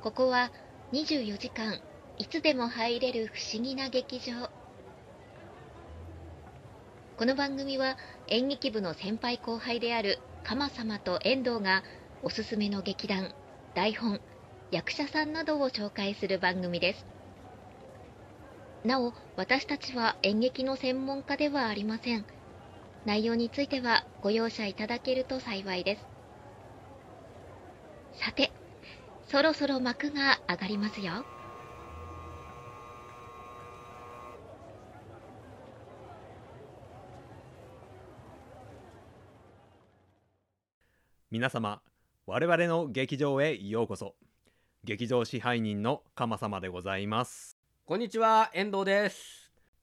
ここは24時間いつでも入れる不思議な劇場。この番組は演劇部の先輩後輩である鎌様と遠藤がおすすめの劇団台本役者さんなどを紹介する番組です。なお私たちは演劇の専門家ではありません。内容についてはご容赦いただけると幸いです。さてそろそろ幕が上がりますよ。皆様我々の劇場へようこそ。劇場支配人の鎌様でございます。こんにちは、遠藤です。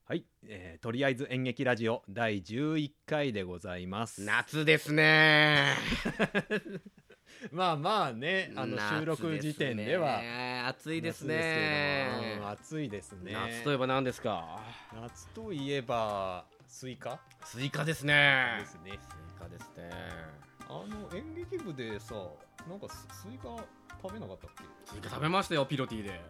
はい、えーとりあえず演劇ラジオ第11回でございます夏ですね。まあまあねあの収録時点では暑いですね暑いですね夏といえば何ですか？夏といえばスイカ？スイカですねで。すねスイカですね。あの演劇部でさなんかススイカ食べなかったっけ？スイカ食べましたよ、ピロティで。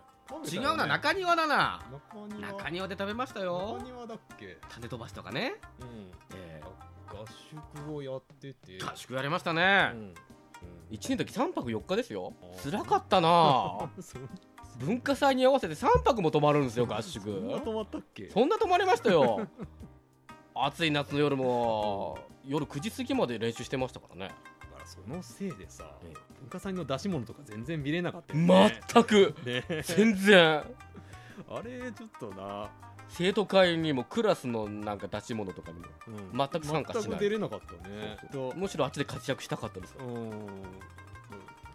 違うな、中庭だな。中庭中庭で食べましたよ中。庭だっけ？種飛ばしとかね。うんえ合宿をやっててー合宿やりましたうね。ん一年の時三泊四日ですよあ。ー辛かったな。文化祭に合わせて三泊も泊まるんですよ、合宿。そんな泊まったっけ？そんな泊まりましたよ暑い夏の夜も夜9時過ぎまで練習してましたからねそのせいでさえ文化祭の出し物とか全然見れなかったよね。全く。ね。全然。あれちょっとな、生徒会にもクラスのなんか出し物とかにもうん。全く参加しない。全く出れなかったね。むしろあっちで活躍したかったです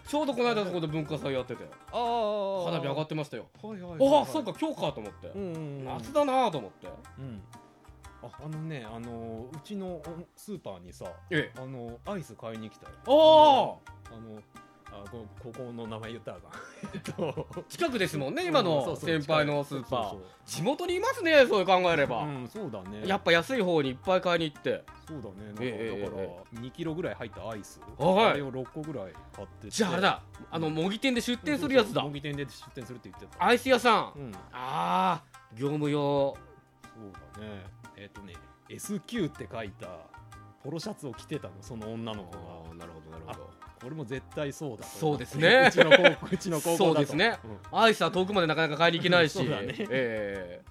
ちょうどこの間そこで文化祭やっててああ花火上がってましたよ。はいはいはいはい。ああそうか今日かと思って。うんうんうん。夏だなと思って。うんああのねあのうちのスーパーにさええ。あのアイス買いに来たよ。あああのあこここの名前言ったらあかん。えっと。近くですもんね今うんそのうそう先輩のスーパー。そう地元にいますねそう考えれば。そううんそうだね。やっぱ安い方にいっぱい買いに行って。そうだね。なんか、ええだからえ2キロぐらい入ったアイス。あはい。あれを6個ぐらい買ってて。じゃああれだ。あの模擬店で出店するやつだ。模擬店で出店するって言ってた。アイス屋さん。うん。ああ業務用。そうだねえっ、とね SQ って書いたポロシャツを着てたのその女の子が。なるほどなるほど。これも絶対そうだと。そうですね。うちの高校 うちの高校だと。そうですね。アイスは遠くまでなかなか買いに行けないし。そうだね。えうん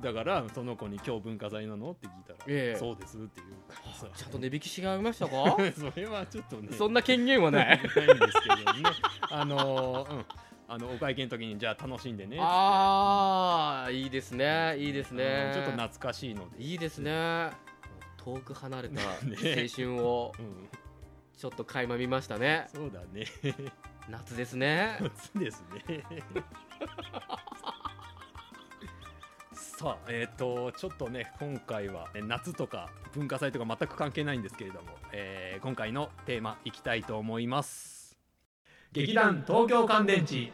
だからその子に今日文化祭なのって聞いたら、ええ。そうですっていうからさ。えちゃんと値引きしがいましたか？それはちょっとね。そんな権限はない。ないんですけどね。あのーうんあのお会計の時にじゃあ楽しんでねああいいですねいいですね。うん。ちょっと懐かしいので。いいですね。遠く離れた 青ね春をうん。ちょっと垣間見ましたね。そうだね。夏ですね。夏ですね。さあえっ、とちょっとね今回はえ夏とか文化祭とか全く関係ないんですけれども、えー今回のテーマいきたいと思います劇団東京乾電池。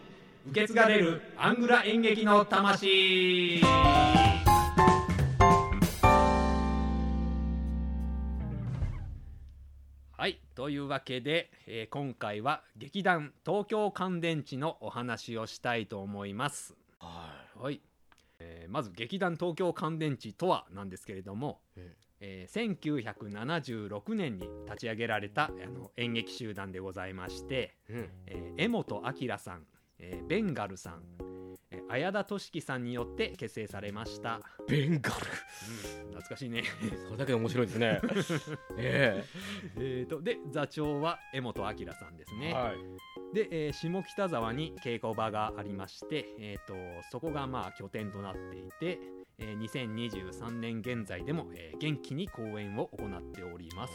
受け継がれるアングラ演劇の魂。はいというわけで、えー今回は劇団東京乾電池のお話をしたいと思います。はい、えーまず劇団東京乾電池とはなんですけれども、ええー1976年に立ち上げられたあの演劇集団でございまして、うん。えー江本明さん、えーベンガルさん、えー綾田俊樹さんによって結成されました、ベンガル。懐かしいね。それだけで面白いですね。ええ。ーとで座長は江本明さんですね、えはい。で、えー下北沢に稽古場がありまして、えー、とそこがまあ拠点となっていて、えー2023年現在でも、えー元気に公演を行っております。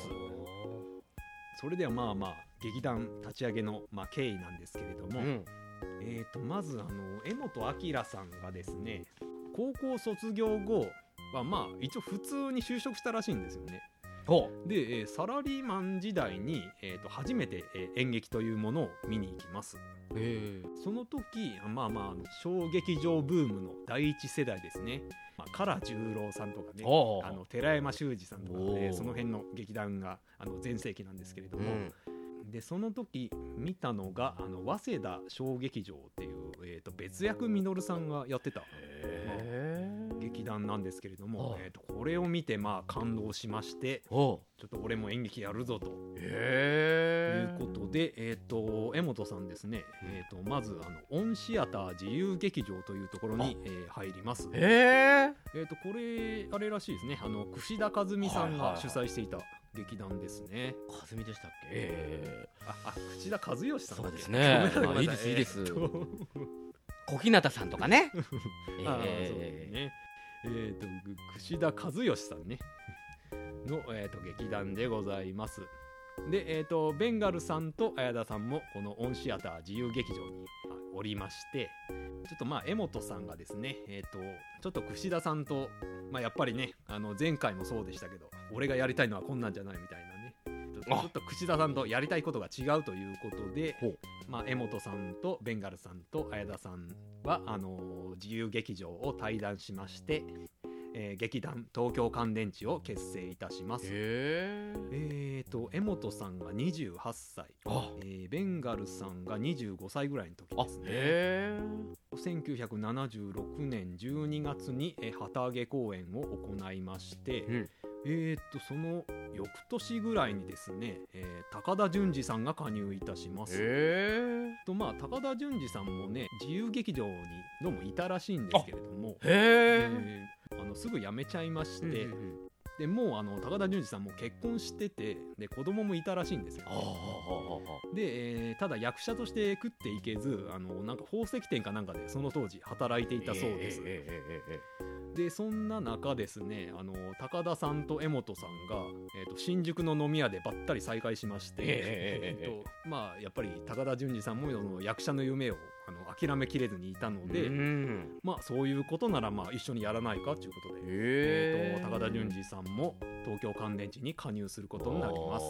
それではまあまあ劇団立ち上げの、まあ、経緯なんですけれども、うん。えー、とまずあの江本明さんがですね高校卒業後はまあ一応普通に就職したらしいんですよね。ほで、えーサラリーマン時代に、えーと初めて、えー演劇というものを見に行きますうえ。その時まあまあ小劇場ブームの第一世代ですね、まあ、唐十郎さんとかねあの寺山修司さんとか、ね、その辺の劇団が全盛期なんですけれども、でその時見たのがあの早稲田小劇場っていう、えー、と別役稔さんがやってた。劇団なんですけれども、はいえー、とこれを見てまあ感動しましてちょっと俺も演劇やるぞと。へいうことで、えー、と江本さんですね、えー、とまずあのオンシアター自由劇場というところに、えー入ります。へえ。えー、とこれあれらしいですね。あの櫛田和美さんが主催していた劇団ですね。かずみでしたっけ？えああ櫛田和義さんそうですね。あいいですいいです。小日向さんとかね。あーそうですえね。えっ、とぐ櫛田和義さんね。の、えー、と劇団でございます。で、えー、とベンガルさんと綾田さんもこのオンシアター自由劇場にあおりまして。ちょっとまあ江本さんがですね、えー、とちょっと櫛田さんと、まあ、やっぱりねあの前回もそうでしたけど俺がやりたいのはこんなんじゃないみたいなね。ちょっとあ。ちょっと櫛田さんとやりたいことが違うということでまあ、江本さんとベンガルさんと綾田さんはあのー自由劇場を退団しまして、えー劇団東京乾電池を結成いたします。へええー、と江本さんが28歳、あ。えーベンガルさんが25歳ぐらいの時あですね。へ1976年12月に、えー旗揚げ公演を行いまして、うんえー、とその翌年ぐらいにですね、えー高田純次さんが加入いたします。えとまあ高田純次さんもね自由劇場にどうもいたらしいんですけれども、へええーあのすぐ辞めちゃいまして、うんうんうん。でもうあの高田純次さんも結婚しててで子供もいたらしいんですよ。で、えーただ役者として食っていけずあのなんか宝石店かなんかでその当時働いていたそうです、えええええでそんな中ですねあの高田さんと江本さんが、えー、と新宿の飲み屋でばったり再会しまして、えええとまあやっぱり高田純次さんもその役者の夢をあの諦めきれずにいたので、まあそういうことならまあ一緒にやらないかということで、へえ。えーと高田純次さんも東京乾電池に加入することになります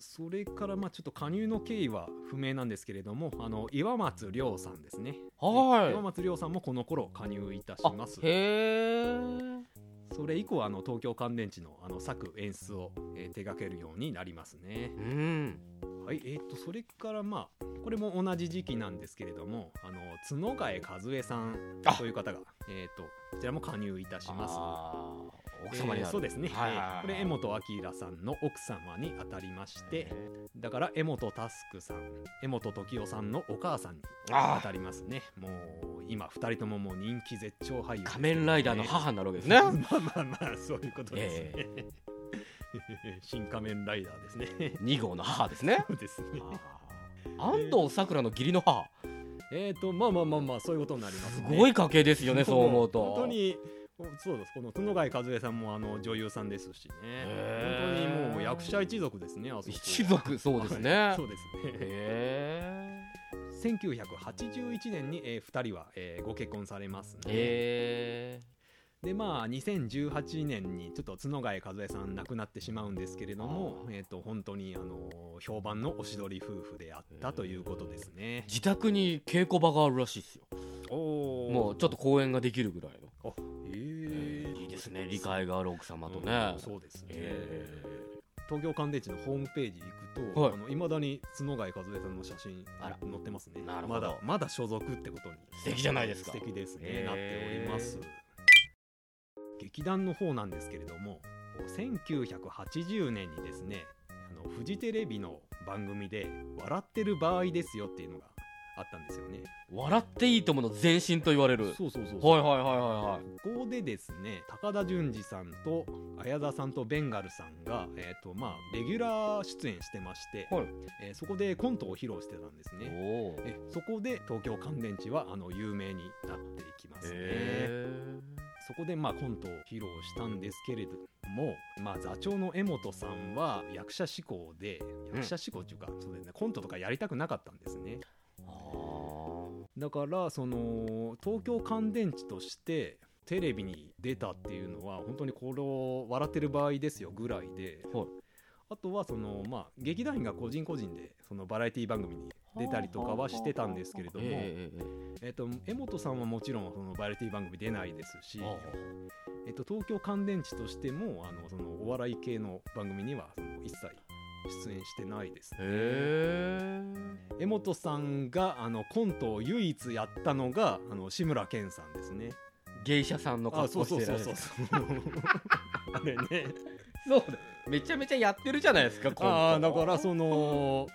それからまあちょっと加入の経緯は不明なんですけれどもあの岩松亮さんですね。はい。岩松亮さんもこの頃加入いたしあます。へえ。それ以降あの東京乾電池のあの作演出を、えー手掛けるようになりますね。うん。はいえー、とそれからまあこれも同じ時期なんですけれどもあの角替和恵さんあ。という方が、えー、とこちらも加入いたします奥様になる。えーそうですね、はいはいはい。えーこれ江本明さんの奥様にあたりましてだから江本佑さん江本時生さんのお母さんにああたりますね。もう今2人とももう人気絶頂俳優仮面ライダーの母になるわけですね。まあまあまあそういうことですね、新仮面ライダーですね。2号の母ですね。そうですね。安藤サクラの義理の母。えっ、とまあまあまあまあそういうことになりますすねごい家系ですよねそう思うと。本当にそうです。この角貝和恵さんもあの女優さんですしね。本当にもう役者一族ですねあそこ。一族そうですね。はい。そうですね。へ1981年に、え2人は、えーご結婚されますね、でまあ2018年にちょっと角貝和恵さん亡くなってしまうんですけれどもあえー、と本当にあの評判のおしどり夫婦であったということですね。自宅に稽古場があるらしいですよ。おおもうちょっと公演ができるぐらいのですね。理解がある奥様とね。そうですね、え東京乾電池のホームページ行くと、はい。い、あの未だに角貝和恵さんの写真あら。載ってますね。なるほど。まだまだ所属ってことに。素敵じゃないですか。素敵ですね、へー。なっております。劇団の方なんですけれども1980年にですねあのフジテレビの番組で「笑ってる場合ですよ」っていうのがあったんですよね。笑っていいともの前身と言われる。そうそうそうはいはいはいはいここでですね高田純次さんと綾田さんとベンガルさんが、えーとまあ、レギュラー出演してまして、はい。えーそこでコントを披露してたんですね。えそこで東京乾電池はあの有名になっていきますね。へそこでまあコントを披露したんですけれども、まあ、座長の江本さんは役者志向で役者志向っていうか、そうですねコントとかやりたくなかったんですね。あだからその東京乾電池としてテレビに出たっていうのは本当にこれを笑ってる場合ですよぐらいで、はい。あとはそのまあ劇団員が個人個人でそのバラエティ番組に出たりとかはしてたんですけれども、えと江本さんはもちろんそのバラエティ番組出ないですし、あ。えっと、東京乾電池としてもあのそのお笑い系の番組にはその一切出演してないですね。へ江本さんがあのコントを唯一やったのがあの志村けんさんですね。芸者さんのあ格そうそう好してうそう。あれね。そう。だ。めちゃめちゃやってるじゃないですかああだからその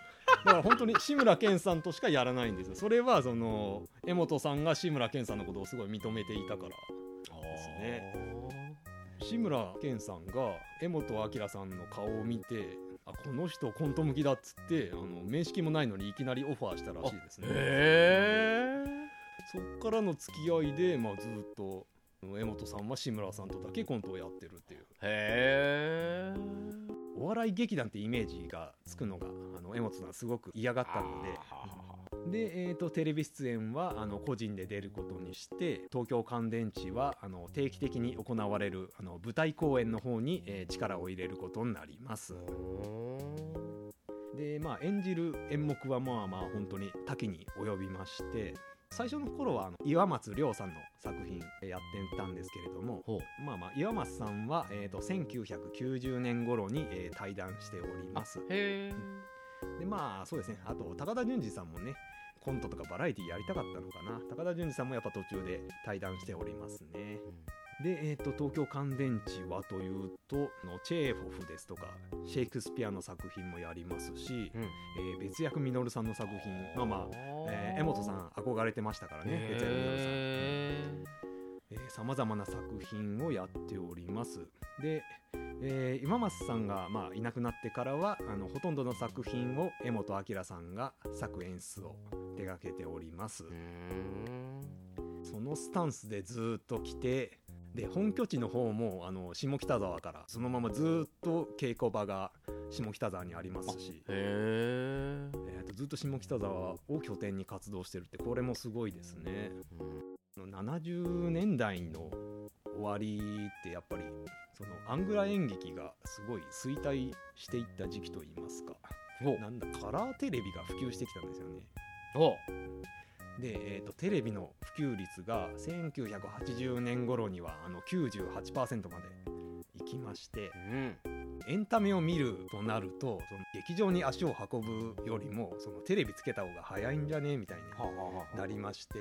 だから本当に志村けんさんとしかやらないんですよ。それはその江本さんが志村けんさんのことをすごい認めていたからですね。志村けんさんが江本明さんの顔を見てあこの人コント向きだっつってあの面識もないのにいきなりオファーしたらしいですね。へそっからの付き合いで、まあ、ずっと江本さんは志村さんとだけコントをやってるっていう。えへえお笑い劇団ってイメージがつくのがあの江本さんすごく嫌がったのでで、えー、とテレビ出演はあの個人で出ることにして東京乾電池はあの定期的に行われるあの舞台公演の方に、えー力を入れることになります。でまあ演じる演目はまあまあ本当に多岐に及びまして最初の頃はあの岩松亮さんの作品えーやってたんですけれどもほまあまあ岩松さんは、えー、と1990年頃に、えー対談しております。へえでまあそうですね。あと高田純次さんもねコントとかバラエティやりたかったのかな。高田純次さんもやっぱ途中で対談しておりますね。で、えー、と東京乾電池はというとのチェーホフですとかシェイクスピアの作品もやりますし、うん。えー別役稔さんの作品まあまあえー江本さん憧れてましたからね別役稔さん。さまざまな作品をやっております。で、えー今松さんが、まあ、いなくなってからはあのほとんどの作品を江本明さんが作演出を手掛けております。そのスタンスでずっと来てで本拠地の方もあの下北沢からそのままずっと稽古場が下北沢にありますし。へええーとずっと下北沢を拠点に活動してるってこれもすごいですね。70年代の終わりってやっぱりそのアングラ演劇がすごい衰退していった時期といいますかお。なんだカラーテレビが普及してきたんですよね。お。で、えー、とテレビの普及率が1980年頃にはあの98%まで行きましてうん。エンタメを見るとなるとその劇場に足を運ぶよりもそのテレビつけた方が早いんじゃね？みたいになりまして、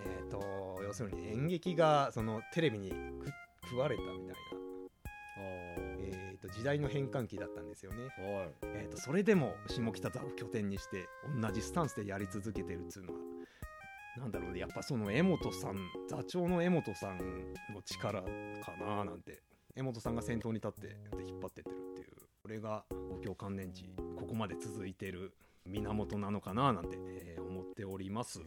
えー、と要するに演劇がそのテレビに食食われたみたいな、えー、と時代の変換期だったんですよね、はい。えー、とそれでも下北沢を拠点にして同じスタンスでやり続けてるっていうのはなんだろうねやっぱその江本さん座長の江本さんの力かななんて江本さんが先頭に立って引っ張ってってるっていうこれが東京乾電池ここまで続いてる源なのかななんて、えー思っております。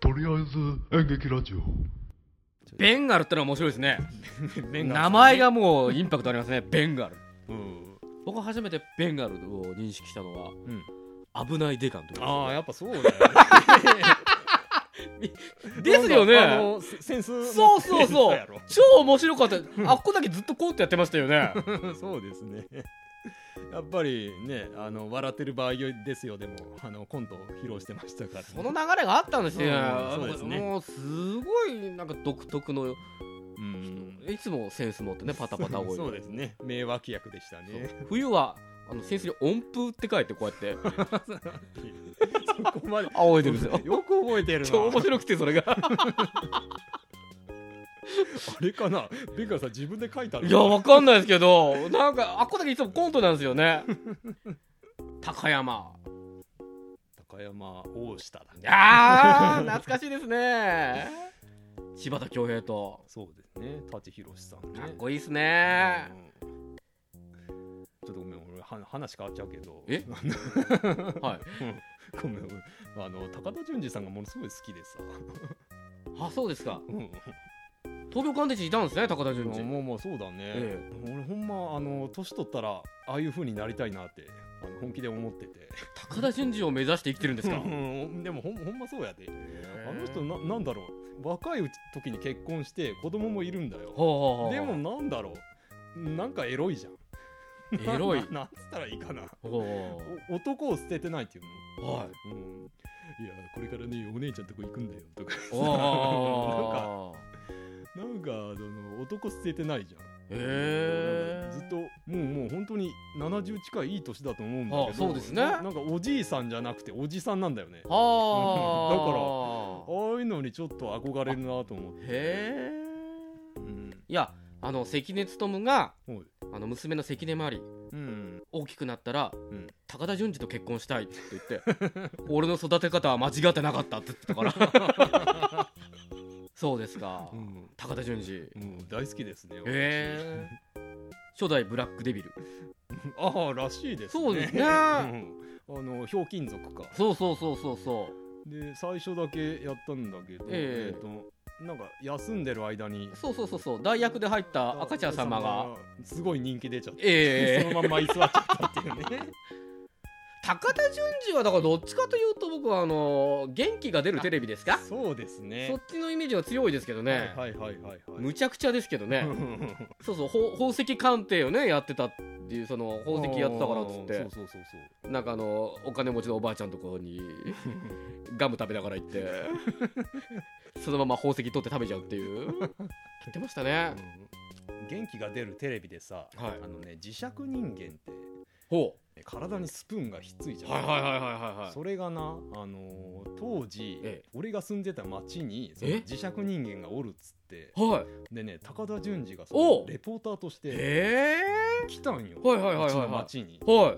とりあえず演劇ラジオ。ベンガルってのは面白いですね。ベンガルさんね。名前がもうインパクトありますねベンガル。うん、僕初めてベンガルを認識したのはうん、危ないデカの時ですああやっぱそうだよ ですよね。のセセンスそうそうそう。超面白かった。あっこだけずっとこうってやってましたよね。そうですね やっぱりねあの笑ってる場合ですよでも。あのコントを披露してましたから、その流れがあったんですよ、うんそうですね。もうすごいなんか独特のうん。いつもセンス持ってねパタパタ多い そうですね。名脇役でしたね。冬はあの扇子に音符って書いてこうやって。そこまで。仰いでるんですよ。よく覚えてるな。超面白くてそれがあれかな？ベンガルさん自分で書いたの？いやわかんないですけどなんかあっこだけいつもコントなんですよね。高山。高山大下だいやー懐かしいですね。柴田恭平と。そうですね。舘ひろしさんね。かっこいいですね。うん。ちょっとごめん俺は話変わっちゃうけど。え？はい。ごめんごめん。あの高田純次さんがものすごい好きでさ、あそうですか。うん、東京乾電池いたんですね高田純次。もうもうそうだね、え俺ほんまあの年取ったらああいう風になりたいなってあの本気で思ってて。高田純次を目指して生きてるんですか？うんでもほんほんまそうやで。あの人ななんだろう。若い時に結婚して子供もいるんだよ。ほうほうほうでもなんだろう。なんかエロいじゃん。エロい。ななんつったらいいかな。ほうお男を捨ててないっていうの。はい。うん、これからねお姉ちゃんとこ行くんだよとか。なんかなんかその男捨ててないじゃん。へずっともうもう本当に70近いいい年だと思うんだけどあそうですね。ななんかおじいさんじゃなくておじさんなんだよね。あ。はああいうのにちょっと憧れるなと思って、へえうん。いやあの関根勤がはい。あの娘の関根麻里うん、大きくなったら、ん。高田純次と結婚したいって言って 俺の育て方は間違ってなかったって言ってたから そうですか、うん。高田純次。もう大好きですねへえ初代ブラックデビル。私 ああらしいですね。そうですね。うん。あのひょうきん族か。そうそうそうそうそで最初だけやったんだけど、ええ。えーとなんか休んでる間に。うそうそうそうそう。代役で入った赤ちゃん様がすごい人気出ちゃって、ええ。そのまんま居座っちゃったっていうね高田純次はだからどっちかというと僕はあの元気が出るテレビですか？そうですね。そっちのイメージは強いですけどね、はいはいはいはいはい。むちゃくちゃですけどね。そうそうほ宝石鑑定をねやってたっていうその宝石やってたからっつって。そうそうそうそう。なんかあのお金持ちのおばあちゃんところにガム食べながら行って。そのまま宝石取って食べちゃうっていう。言ってましたね。うん元気が出るテレビでさ、はい。あのね磁石人間ってほ体にスプーンがひっついじゃん、うはいはいはいはいはいはい。それがな、あのー当時、ええ。俺が住んでた町にそのえ磁石人間がおるっつって。はい。でね高田純次がそおう。のレポーターとしてへ来たんよ、はいはいはいはいはい。うちの町に。えはい。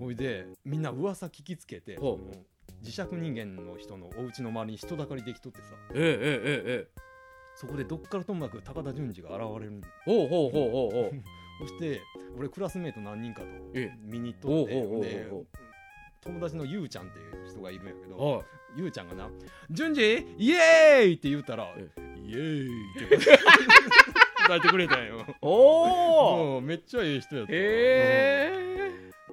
ほいでみんな噂聞きつけてほう。その磁石人間の人のお家の周りに人だかりできとってさ。ええええええ。そこでどっからともなく高田純次が現れる。んほうほうほうほうほう そして俺クラスメート何人かとえ見に行っとって友達のゆうちゃんっていう人がいるんやけどはい。ゆうちゃんがな「順次イエーイ!」って言ったら「えイエーイ!」って答え てくれたんよ。おおめっちゃいい人やったへ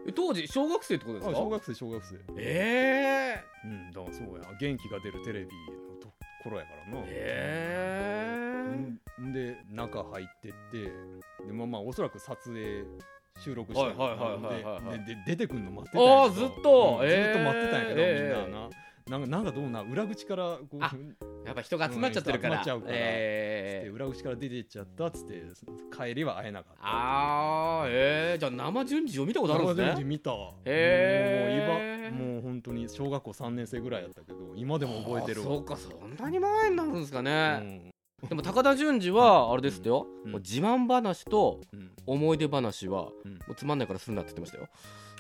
え当時小学生ってことですか？あ小学生小学生。ええ。うんだからそうや。元気が出るテレビのところやからな。へえんで中入ってってでまあまあおそらく撮影収録してはいはいででで出てくんの待ってたんやけずっと？うんえーずっと待ってたんやけど、えー。みんなな。なんかなんかどうな裏口からこうあやっぱ人が集まっちゃってるから。うん人集まっちゃうからえ裏口から出てっちゃったっつって帰りは会えなかった。ああええじゃあ生順次を見たことあるんですね。生順次見た。へー。もう今もう本当に小学校3年生ぐらいやったけど今でも覚えてるそうかそんなに前になるんですかうね、んでも高田純次はあれですよ、うん。もう自慢話とうん。思い出話は、うん。もうつまんないからすんなって言ってましたよ、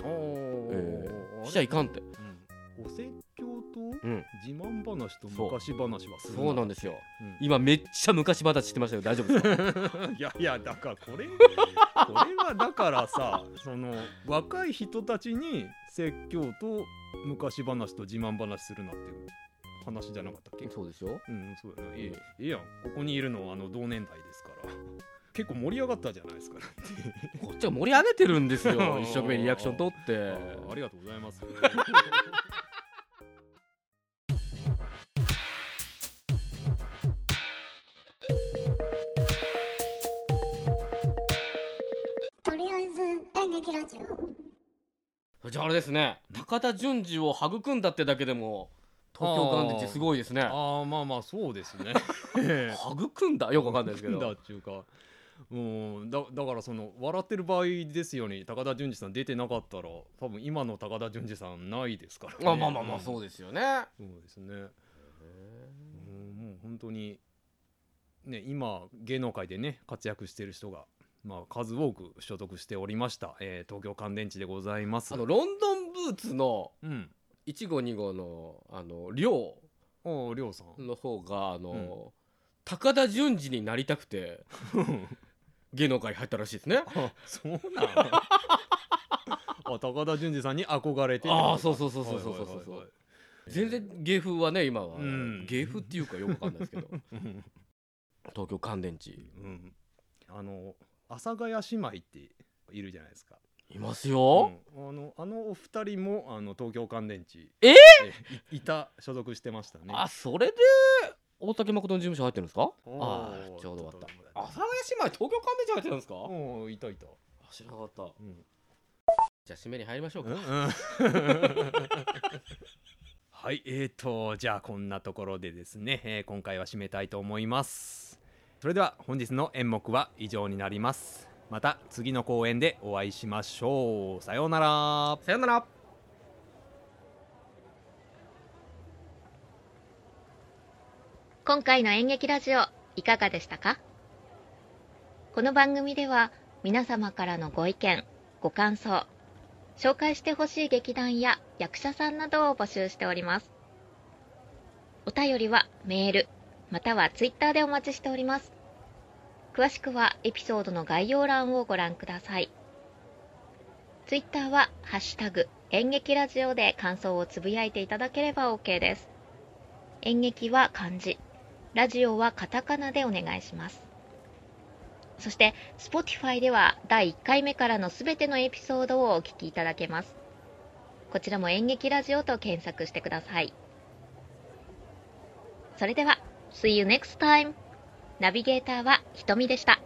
おえーーしちゃいかんって。うん。お説教とうん。自慢話と昔話はするそうなんですよ。うん。今めっちゃ昔話してましたよ。大丈夫ですか？いやいやだからこれこれはだからさその若い人たちに説教と昔話と自慢話するなっていう話じゃなかったっけ？そうですようんそうだね。ええええやん。ここにいるのはあの同年代ですから。結構盛り上がったじゃないですか。こっちは盛り上げてるんですよ。一生懸命リアクション取って。ありがとうございます。とりあえず演劇ラジオ。じゃああれですね。高田純次を育んだってだけでも東京乾電池すごいですね。ああまあまあそうですね。育んだ？よくわかんないですけだどっていうかうん。だだからその笑ってる場合ですよに高田純次さん出てなかったら多分今の高田純次さんないですから、ね、まあまあまあまあそうですよね。そうですね。うんもう本当にね今芸能界でね活躍してる人がまあ数多く所属しておりました、えー東京乾電池でございます。あのロンドンブーツのうん1号2号のあの亮おおりょうさん。の方があの、高田純次になりたくて 芸能界に入ったらしいですね。あそうなん あ高田純次さんに憧れてああそうそうそうそうそうそうそう。はいはい全然芸風はね今は、うん。芸風っていうかよくわかんないですけど。東京乾電池。うん、あの阿佐ヶ谷姉妹っているじゃないですか。いますよ、うん。あのあのお二人もあの東京乾電池え？い いた所属してましたね。あそれで大竹誠の事務所入ってるんですか？ああちょうど終わった。阿佐ヶ谷姉妹東京乾電池入ってるんですか？おおいたいた。あ知らなかった。うん。じゃあ締めに入りましょうか、うんうん。はいえーとじゃあこんなところでですね、えー今回は締めたいと思います。それでは本日の演目は以上になりますまた次の公演でお会いしましょう。さようなら。さよなら。今回の演劇ラジオいかがでしたか？この番組では皆様からのご意見ご感想紹介してほしい劇団や役者さんなどを募集しております。お便りはメールまたはツイッターでお待ちしております詳しくはエピソードの概要欄をご覧くださいツイッターは「ハッシュタグ演劇ラジオ」で感想をつぶやいていただければ OK です演劇は漢字ラジオはカタカナでお願いします。そして、Spotify では第1回目からのすべてのエピソードをお聞きいただけます。こちらも演劇ラジオと検索してください。それでは、See you next time! ナビゲーターはひとみでした。